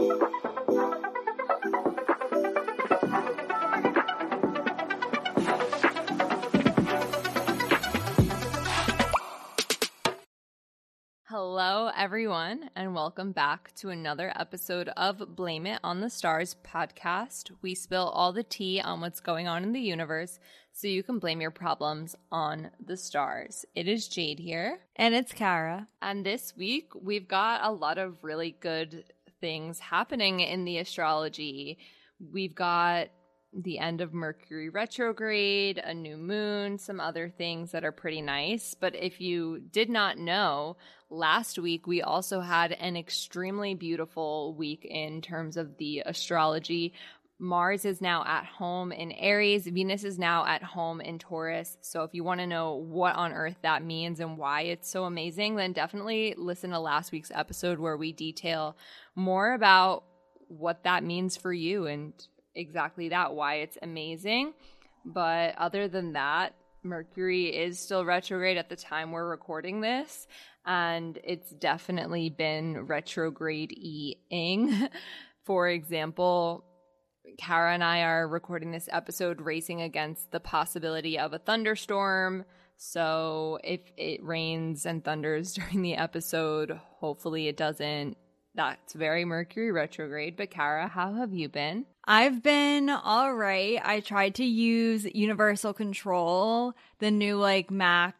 Hello, everyone, and welcome back to another episode of Blame It on the Stars podcast. We spill all the tea on what's going on in the universe so you can blame your problems on the stars. It is Jade here. And it's Kara. And this week, we've got a lot of really good things happening in the astrology. We've got the end of Mercury retrograde, a new moon, some other things that are pretty nice. But if you did not know, last week we also had an extremely beautiful week in terms of the astrology. Mars is now at home in Aries, Venus is now at home in Taurus. So if you want to know what on earth that means and why it's so amazing, then definitely listen to last week's episode where we detail more about what that means for you and exactly that, why it's amazing. But other than that, Mercury is still retrograde at the time we're recording this, and it's definitely been retrograde ing. For example, Kara and I are recording this episode racing against the possibility of a thunderstorm. So if it rains and thunders during the episode, hopefully it doesn't. That's very Mercury retrograde. But Kara, how have you been? I've been all right. I tried to use Universal Control, the new like Mac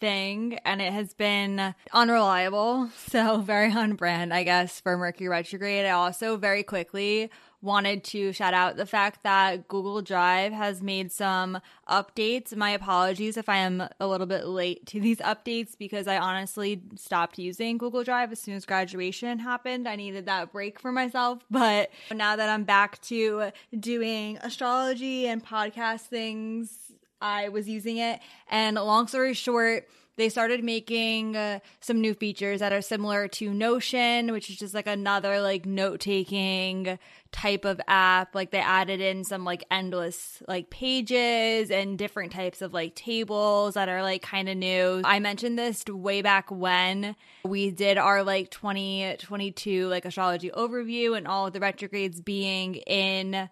thing, and it has been unreliable. So, very on brand, I guess, for Mercury retrograde. I also very quickly wanted to shout out the fact that Google Drive has made some updates. My apologies if I am a little bit late to these updates because I honestly stopped using Google Drive as soon as graduation happened. I needed that break for myself. But now that I'm back to doing astrology and podcast things, I was using it. And long story short, they started making uh, some new features that are similar to Notion, which is just like another like note taking type of app. Like they added in some like endless like pages and different types of like tables that are like kind of new. I mentioned this way back when we did our like 2022 like astrology overview and all of the retrogrades being in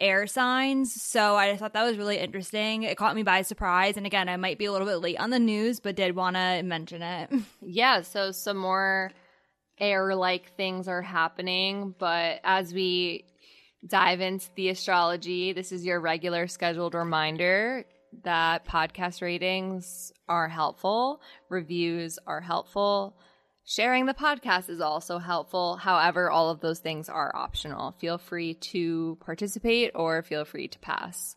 air signs. So I just thought that was really interesting. It caught me by surprise. And again, I might be a little bit late on the news, but did want to mention it. Yeah. So some more air like things are happening. But as we dive into the astrology, this is your regular scheduled reminder that podcast ratings are helpful, reviews are helpful Sharing the podcast is also helpful. However, all of those things are optional. Feel free to participate or feel free to pass.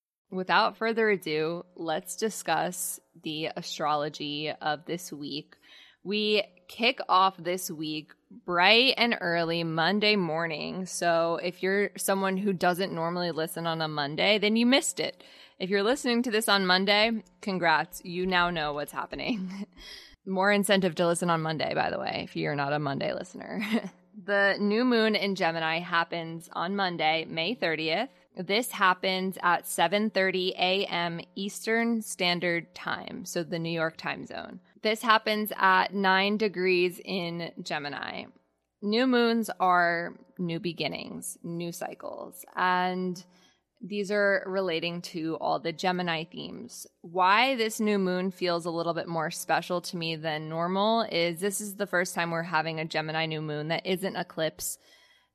without further ado, let's discuss the astrology of this week. We kick off this week bright and early Monday morning. So if you're someone who doesn't normally listen on a Monday, then you missed it. If you're listening to this on Monday, congrats. You now know what's happening. More incentive to listen on Monday, by the way, if you're not a Monday listener. the new moon in Gemini happens on Monday, May 30th. This happens at 7:30 a.m. Eastern Standard Time, so the New York time zone. This happens at 9 degrees in Gemini. New moons are new beginnings, new cycles, and these are relating to all the Gemini themes. Why this new moon feels a little bit more special to me than normal is this is the first time we're having a Gemini new moon that isn't eclipse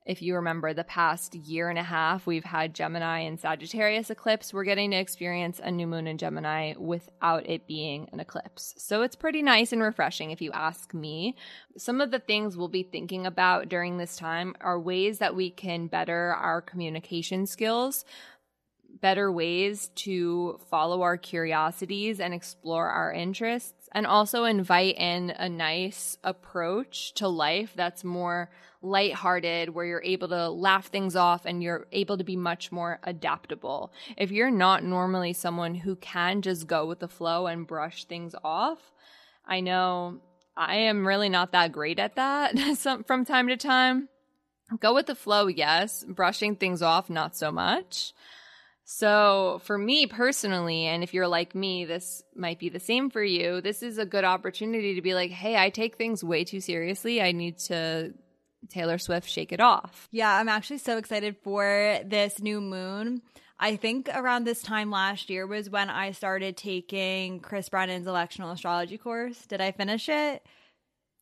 if you remember the past year and a half, we've had Gemini and Sagittarius eclipse. We're getting to experience a new moon in Gemini without it being an eclipse. So it's pretty nice and refreshing if you ask me. Some of the things we'll be thinking about during this time are ways that we can better our communication skills better ways to follow our curiosities and explore our interests and also invite in a nice approach to life that's more lighthearted, where you're able to laugh things off and you're able to be much more adaptable. If you're not normally someone who can just go with the flow and brush things off, I know I am really not that great at that from time to time. Go with the flow, yes. Brushing things off, not so much. So, for me personally, and if you're like me, this might be the same for you. This is a good opportunity to be like, hey, I take things way too seriously. I need to Taylor Swift shake it off. Yeah, I'm actually so excited for this new moon. I think around this time last year was when I started taking Chris Brennan's electional astrology course. Did I finish it?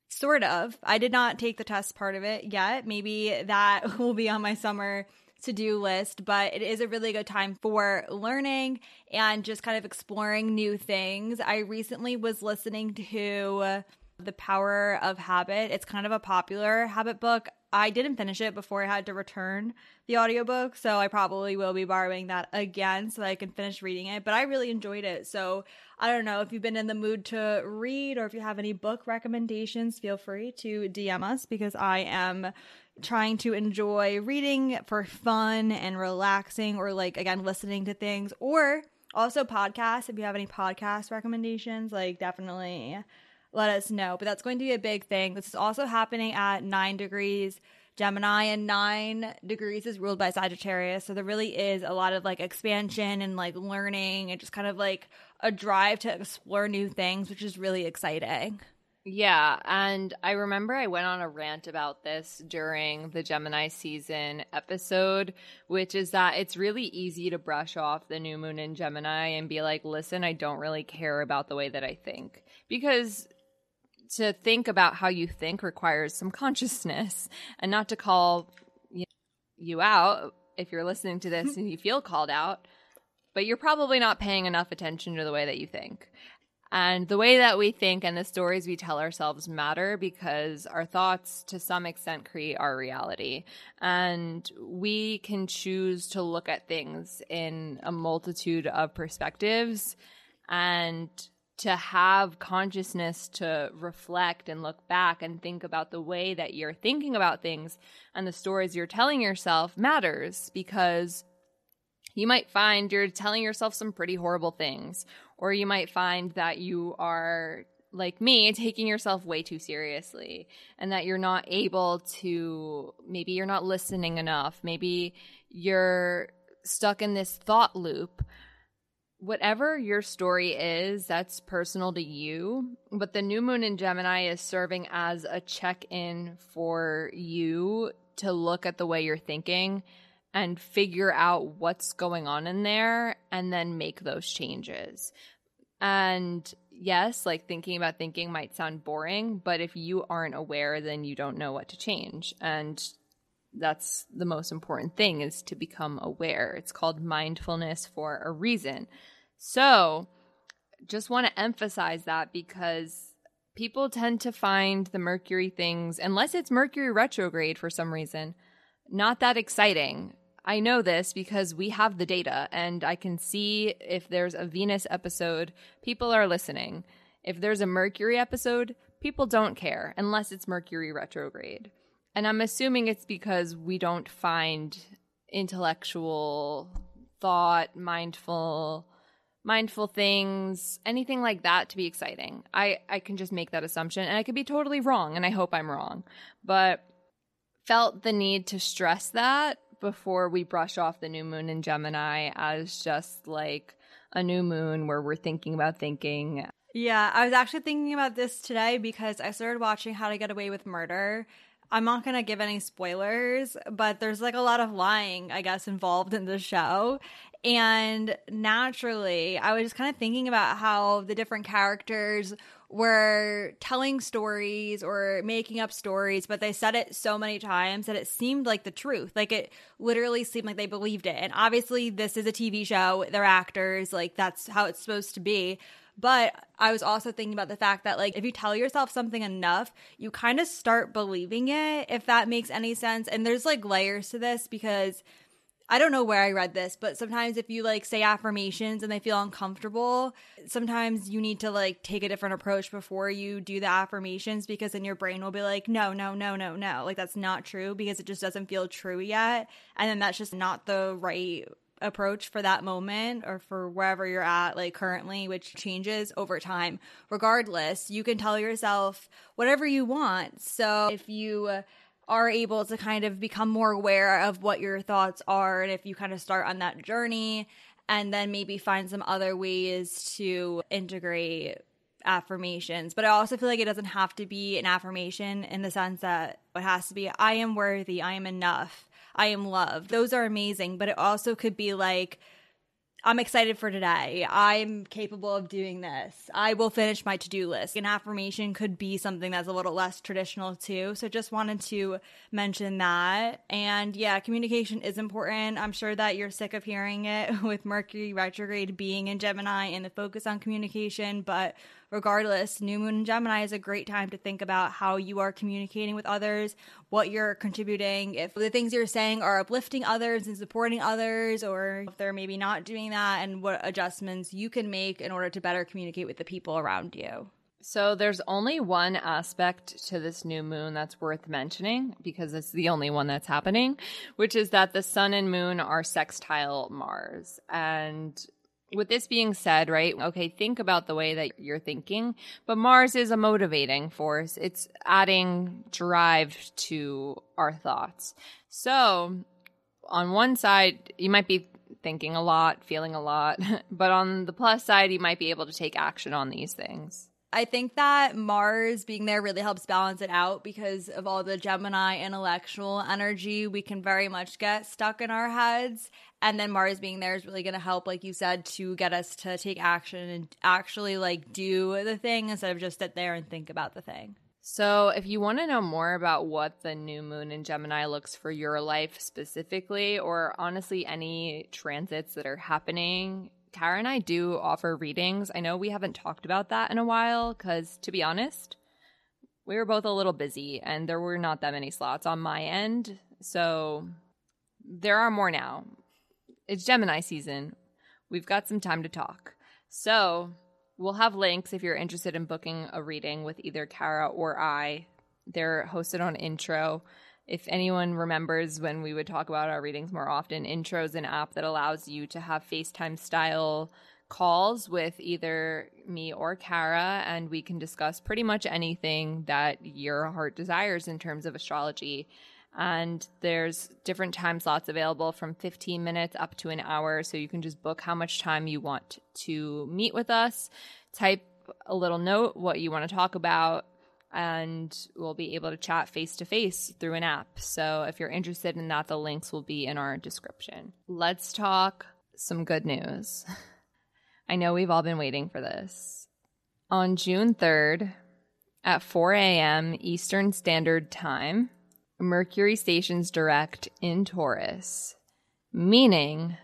Sort of. I did not take the test part of it yet. Maybe that will be on my summer to do list, but it is a really good time for learning and just kind of exploring new things. I recently was listening to The Power of Habit. It's kind of a popular habit book. I didn't finish it before I had to return the audiobook, so I probably will be borrowing that again so that I can finish reading it. But I really enjoyed it. So I don't know if you've been in the mood to read or if you have any book recommendations, feel free to DM us because I am trying to enjoy reading for fun and relaxing or like again listening to things or also podcasts if you have any podcast recommendations like definitely let us know. But that's going to be a big thing. This is also happening at 9 degrees Gemini and 9 degrees is ruled by Sagittarius. So there really is a lot of like expansion and like learning and just kind of like a drive to explore new things which is really exciting. Yeah, and I remember I went on a rant about this during the Gemini season episode, which is that it's really easy to brush off the new moon in Gemini and be like, listen, I don't really care about the way that I think. Because to think about how you think requires some consciousness and not to call you out if you're listening to this and you feel called out, but you're probably not paying enough attention to the way that you think. And the way that we think and the stories we tell ourselves matter because our thoughts, to some extent, create our reality. And we can choose to look at things in a multitude of perspectives and to have consciousness to reflect and look back and think about the way that you're thinking about things and the stories you're telling yourself matters because you might find you're telling yourself some pretty horrible things or you might find that you are like me taking yourself way too seriously and that you're not able to maybe you're not listening enough maybe you're stuck in this thought loop whatever your story is that's personal to you but the new moon in gemini is serving as a check-in for you to look at the way you're thinking and figure out what's going on in there and then make those changes. And yes, like thinking about thinking might sound boring, but if you aren't aware, then you don't know what to change. And that's the most important thing is to become aware. It's called mindfulness for a reason. So, just want to emphasize that because people tend to find the Mercury things, unless it's Mercury retrograde for some reason, not that exciting. I know this because we have the data and I can see if there's a Venus episode, people are listening. If there's a Mercury episode, people don't care unless it's Mercury retrograde. And I'm assuming it's because we don't find intellectual thought, mindful mindful things, anything like that to be exciting. I I can just make that assumption and I could be totally wrong and I hope I'm wrong. But felt the need to stress that before we brush off the new moon in Gemini as just like a new moon where we're thinking about thinking. Yeah, I was actually thinking about this today because I started watching How to Get Away with Murder. I'm not going to give any spoilers, but there's like a lot of lying, I guess, involved in the show. And naturally, I was just kind of thinking about how the different characters were telling stories or making up stories, but they said it so many times that it seemed like the truth. Like it literally seemed like they believed it. And obviously, this is a TV show, they're actors, like that's how it's supposed to be. But I was also thinking about the fact that, like, if you tell yourself something enough, you kind of start believing it, if that makes any sense. And there's like layers to this because I don't know where I read this, but sometimes if you like say affirmations and they feel uncomfortable, sometimes you need to like take a different approach before you do the affirmations because then your brain will be like, no, no, no, no, no. Like that's not true because it just doesn't feel true yet. And then that's just not the right approach for that moment or for wherever you're at like currently which changes over time. Regardless you can tell yourself whatever you want. So if you are able to kind of become more aware of what your thoughts are and if you kind of start on that journey and then maybe find some other ways to integrate affirmations. But i also feel like it doesn't have to be an affirmation in the sense that it has to be i am worthy. I am enough i am loved those are amazing but it also could be like I'm excited for today. I'm capable of doing this. I will finish my to do list. An affirmation could be something that's a little less traditional too. So just wanted to mention that. And yeah, communication is important. I'm sure that you're sick of hearing it with Mercury retrograde being in Gemini and the focus on communication, but regardless, new moon in Gemini is a great time to think about how you are communicating with others, what you're contributing, if the things you're saying are uplifting others and supporting others, or if they're maybe not doing that, and what adjustments you can make in order to better communicate with the people around you. So there's only one aspect to this new moon that's worth mentioning because it's the only one that's happening, which is that the sun and moon are sextile Mars. And with this being said, right? Okay, think about the way that you're thinking, but Mars is a motivating force. It's adding drive to our thoughts. So, on one side, you might be thinking a lot, feeling a lot, but on the plus side, you might be able to take action on these things. I think that Mars being there really helps balance it out because of all the Gemini intellectual energy. We can very much get stuck in our heads. And then Mars being there is really going to help, like you said, to get us to take action and actually like do the thing instead of just sit there and think about the thing. So, if you want to know more about what the new moon in Gemini looks for your life specifically, or honestly, any transits that are happening Kara and I do offer readings. I know we haven't talked about that in a while because, to be honest, we were both a little busy and there were not that many slots on my end. So there are more now. It's Gemini season. We've got some time to talk. So we'll have links if you're interested in booking a reading with either Kara or I. They're hosted on Intro if anyone remembers when we would talk about our readings more often, Intro is an app that allows you to have FaceTime style calls with either me or Kara, and we can discuss pretty much anything that your heart desires in terms of astrology. And there's different time slots available from 15 minutes up to an hour. So you can just book how much time you want to meet with us, type a little note, what you want to talk about, and we'll be able to chat face to face through an app. So if you're interested in that, the links will be in our description. Let's talk some good news. I know we've all been waiting for this. On June 3rd at 4 a.m. Eastern Standard Time, Mercury stations direct in Taurus, meaning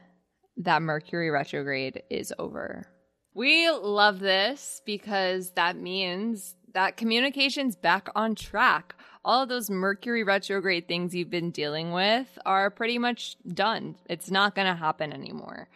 that Mercury retrograde is over. We love this because that means that communication's back on track. All of those Mercury retrograde things you've been dealing with are pretty much done. It's not going to happen anymore.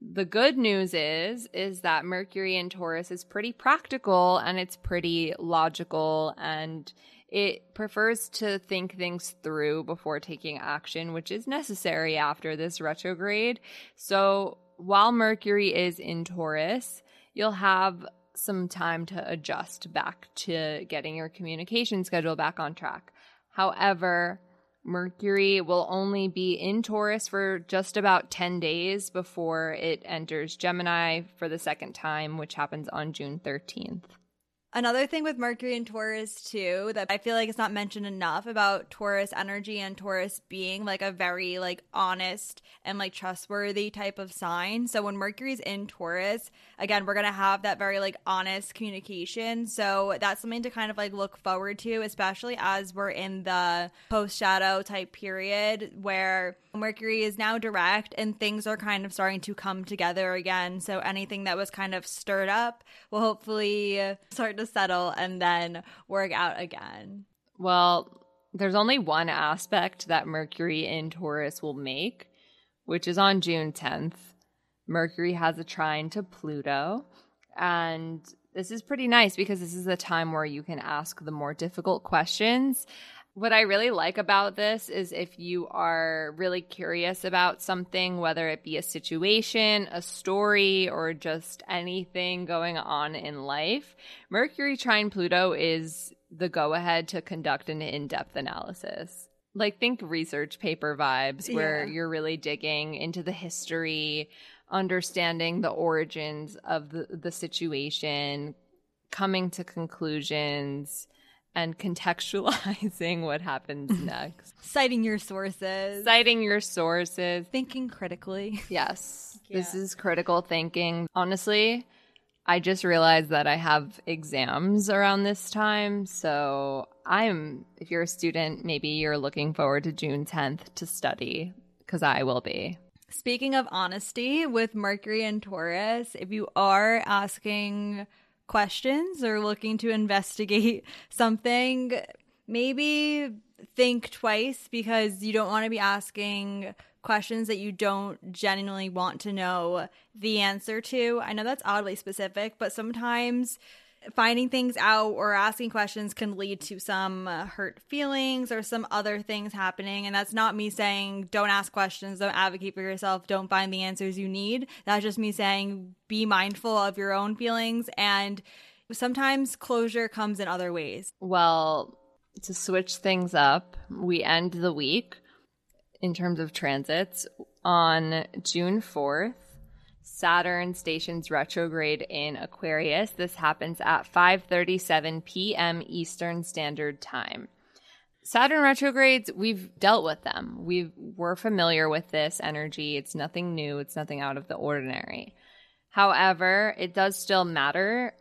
The good news is is that Mercury in Taurus is pretty practical and it's pretty logical and it prefers to think things through before taking action, which is necessary after this retrograde. So, while Mercury is in Taurus, you'll have some time to adjust back to getting your communication schedule back on track. However, Mercury will only be in Taurus for just about 10 days before it enters Gemini for the second time, which happens on June 13th. Another thing with Mercury and Taurus too that I feel like it's not mentioned enough about Taurus energy and Taurus being like a very like honest and like trustworthy type of sign. So when Mercury's in Taurus, again, we're going to have that very like honest communication. So that's something to kind of like look forward to, especially as we're in the post shadow type period where Mercury is now direct and things are kind of starting to come together again. So anything that was kind of stirred up will hopefully start to settle and then work out again? Well, there's only one aspect that Mercury in Taurus will make, which is on June 10th. Mercury has a trine to Pluto. And this is pretty nice because this is a time where you can ask the more difficult questions. What I really like about this is if you are really curious about something, whether it be a situation, a story, or just anything going on in life, Mercury trine Pluto is the go ahead to conduct an in depth analysis. Like, think research paper vibes where Yeah. you're really digging into the history, understanding the origins of the, the situation, coming to conclusions, and contextualizing what happens next. Citing your sources, Citing your sources. thinking critically. Yes, this is critical thinking. Honestly, I just realized that I have exams around this time. So I'm, if you're a student, maybe you're looking forward to June 10th to study because I will be. Speaking of honesty with Mercury and Taurus, if you are asking questions or looking to investigate something, maybe think twice because you don't want to be asking questions that you don't genuinely want to know the answer to. I know that's oddly specific, but sometimes finding things out or asking questions can lead to some uh, hurt feelings or some other things happening. And that's not me saying don't ask questions, don't advocate for yourself, don't find the answers you need. That's just me saying be mindful of your own feelings. And sometimes closure comes in other ways. Well, to switch things up, we end the week in terms of transits on June 4th. Saturn stations retrograde in Aquarius. This happens at 5:37 p.m. Eastern Standard Time. Saturn retrogrades, we've dealt with them. we we're familiar with this energy. It's nothing new, it's nothing out of the ordinary. However, it does still matter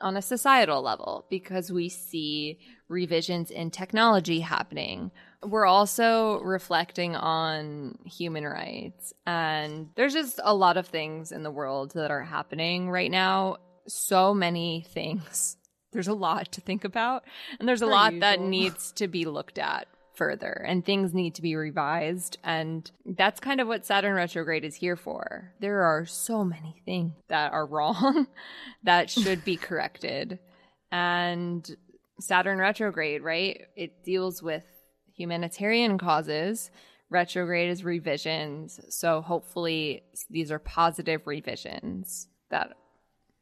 on a societal level because we see revisions in technology happening. We're also reflecting on human rights. And there's just a lot of things in the world that are happening right now. So many things. There's a lot to think about. And there's a Per lot that needs to be looked at further and things need to be revised. And that's kind of what Saturn retrograde is here for. There are so many things that are wrong that should be corrected. And Saturn retrograde, right? It deals with humanitarian causes. Retrograde is revisions. So hopefully these are positive revisions that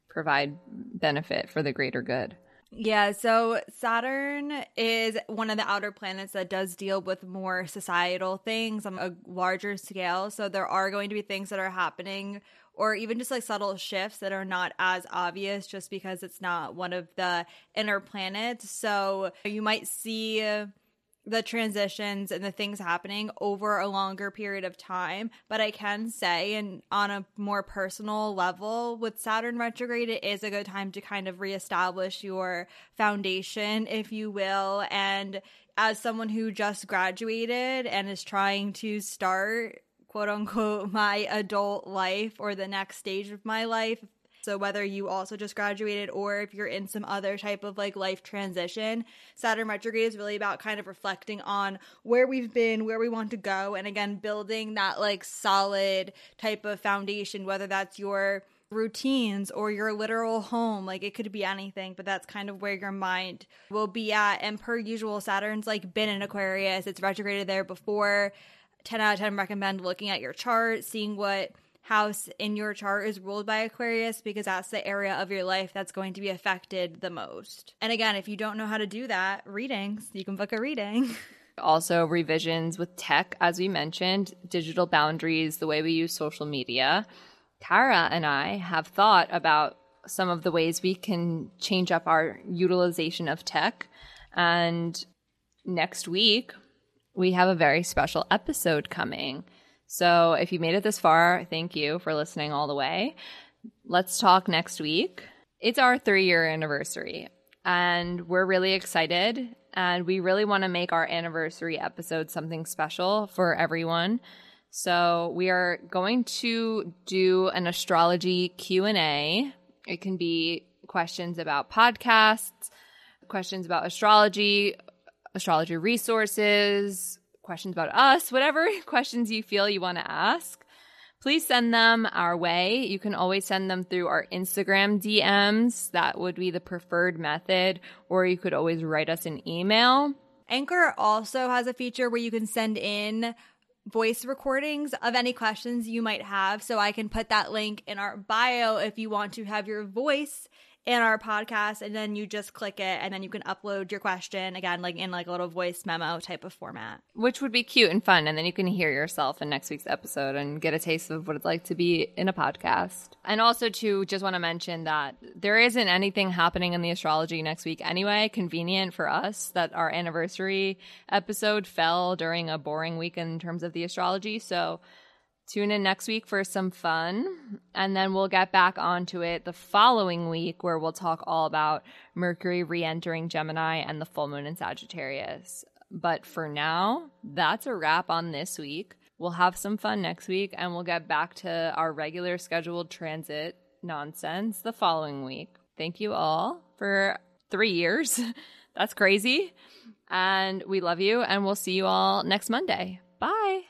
provide benefit for the greater good. Yeah, so Saturn is one of the outer planets that does deal with more societal things on a larger scale. So there are going to be things that are happening or even just like subtle shifts that are not as obvious just because it's not one of the inner planets. So you might see the transitions and the things happening over a longer period of time. But I can say, and on a more personal level, with Saturn retrograde, it is a good time to kind of reestablish your foundation, if you will. And as someone who just graduated and is trying to start, quote unquote, my adult life or the next stage of my life, so whether you also just graduated or if you're in some other type of like life transition, Saturn retrograde is really about kind of reflecting on where we've been, where we want to go, and again building that like solid type of foundation, whether that's your routines or your literal home. Like it could be anything, but that's kind of where your mind will be at. And per usual, Saturn's like been in Aquarius, it's retrograded there before. 10 out of 10 recommend looking at your chart, seeing what house in your chart is ruled by Aquarius because that's the area of your life that's going to be affected the most. And again, if you don't know how to do that, readings, you can book a reading. Also, revisions with tech, as we mentioned, digital boundaries, the way we use social media. Kara and I have thought about some of the ways we can change up our utilization of tech. And next week, we have a very special episode coming. So if you made it this far, thank you for listening all the way. Let's talk next week. It's our three year anniversary, and we're really excited. And we really want to make our anniversary episode something special for everyone. So we are going to do an astrology Q&A. It can be questions about podcasts, questions about astrology, astrology resources, questions about us, whatever questions you feel you want to ask, please send them our way. You can always send them through our Instagram DMs. That would be the preferred method, or you could always write us an email. Anchor also has a feature where you can send in voice recordings of any questions you might have. So I can put that link in our bio if you want to have your voice in our podcast and then you just click it and then you can upload your question again like in like a little voice memo type of format. Which would be cute and fun and then you can hear yourself in next week's episode and get a taste of what it's like to be in a podcast. And also to just want to mention that there isn't anything happening in the astrology next week anyway convenient for us that our anniversary episode fell during a boring week in terms of the astrology. So Tune in next week for some fun, and then we'll get back onto it the following week where we'll talk all about Mercury re entering Gemini and the full moon in Sagittarius. But for now, that's a wrap on this week. We'll have some fun next week, and we'll get back to our regular scheduled transit nonsense the following week. Thank you all for three years. That's crazy. And we love you, and we'll see you all next Monday. Bye.